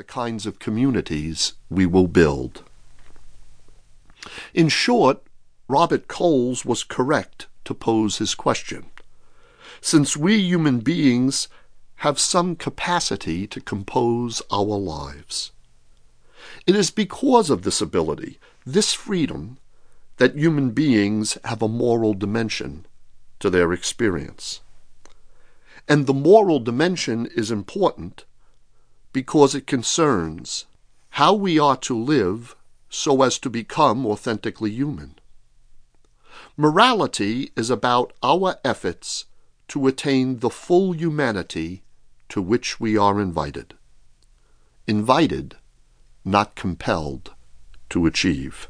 the kinds of communities we will build. In short, Robert Coles was correct to pose his question. Since we human beings have some capacity to compose our lives, it is because of this ability, this freedom, that human beings have a moral dimension to their experience. And the moral dimension is important because it concerns how we are to live so as to become authentically human. Morality is about our efforts to attain the full humanity to which we are invited. Invited, not compelled, to achieve.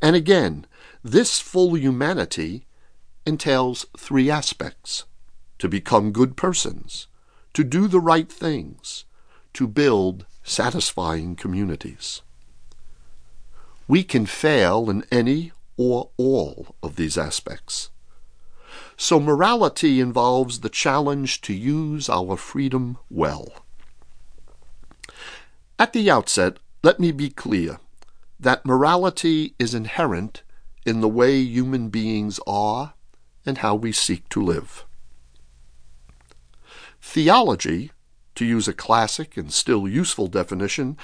And again, this full humanity entails three aspects to become good persons, to do the right things, to build satisfying communities. We can fail in any or all of these aspects. So morality involves the challenge to use our freedom well. At the outset, let me be clear that morality is inherent in the way human beings are and how we seek to live. Theology, to use a classic and still useful definition,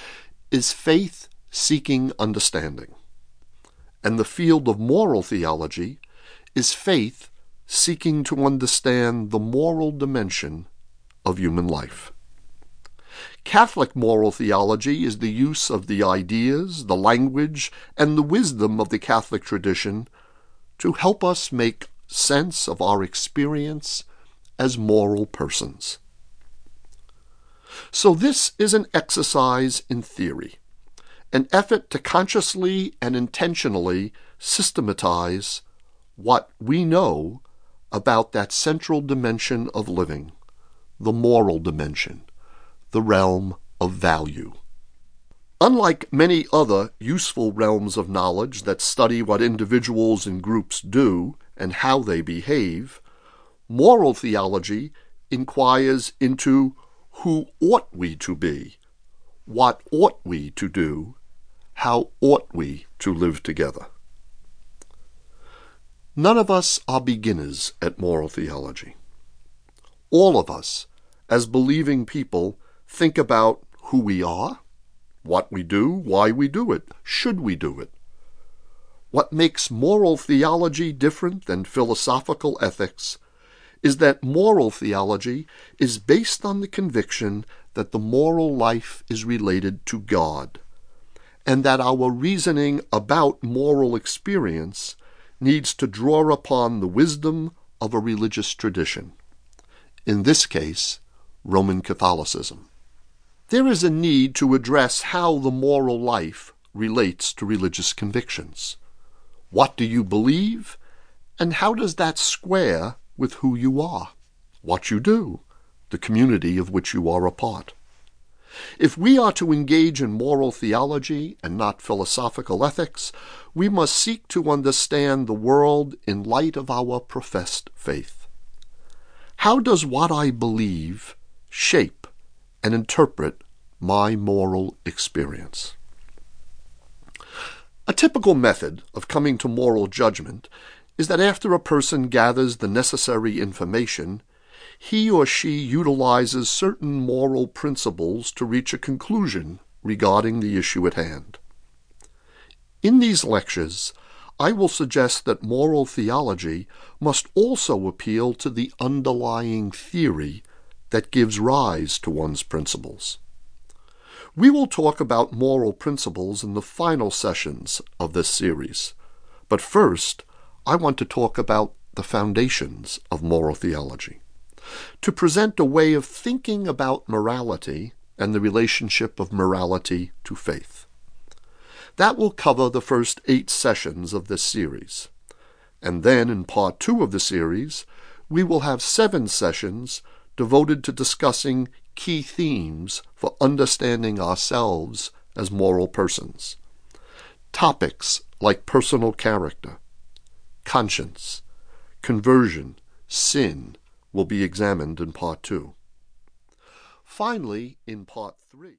is faith seeking understanding. And the field of moral theology is faith seeking to understand the moral dimension of human life. Catholic moral theology is the use of the ideas, the language, and the wisdom of the Catholic tradition to help us make sense of our experience as moral persons. So, this is an exercise in theory, an effort to consciously and intentionally systematize what we know about that central dimension of living, the moral dimension, the realm of value. Unlike many other useful realms of knowledge that study what individuals and groups do and how they behave, moral theology inquires into who ought we to be, what ought we to do, how ought we to live together. None of us are beginners at moral theology. All of us, as believing people, think about who we are, what we do, why we do it, should we do it. What makes moral theology different than philosophical ethics is that moral theology is based on the conviction that the moral life is related to God, and that our reasoning about moral experience needs to draw upon the wisdom of a religious tradition. In this case, Roman Catholicism. There is a need to address how the moral life relates to religious convictions. What do you believe, and how does that square with who you are, what you do, the community of which you are a part? If we are to engage in moral theology and not philosophical ethics, we must seek to understand the world in light of our professed faith. How does what I believe shape and interpret my moral experience? A typical method of coming to moral judgment is that after a person gathers the necessary information, he or she utilizes certain moral principles to reach a conclusion regarding the issue at hand. In these lectures, I will suggest that moral theology must also appeal to the underlying theory that gives rise to one's principles. We will talk about moral principles in the final sessions of this series, but first, I want to talk about the foundations of moral theology to present a way of thinking about morality and the relationship of morality to faith. That will cover the first eight sessions of this series. And then, in part two of the series, we will have seven sessions devoted to discussing key themes for understanding ourselves as moral persons. Topics like personal character, conscience, conversion, sin, will be examined in Part 2. Finally, in Part 3,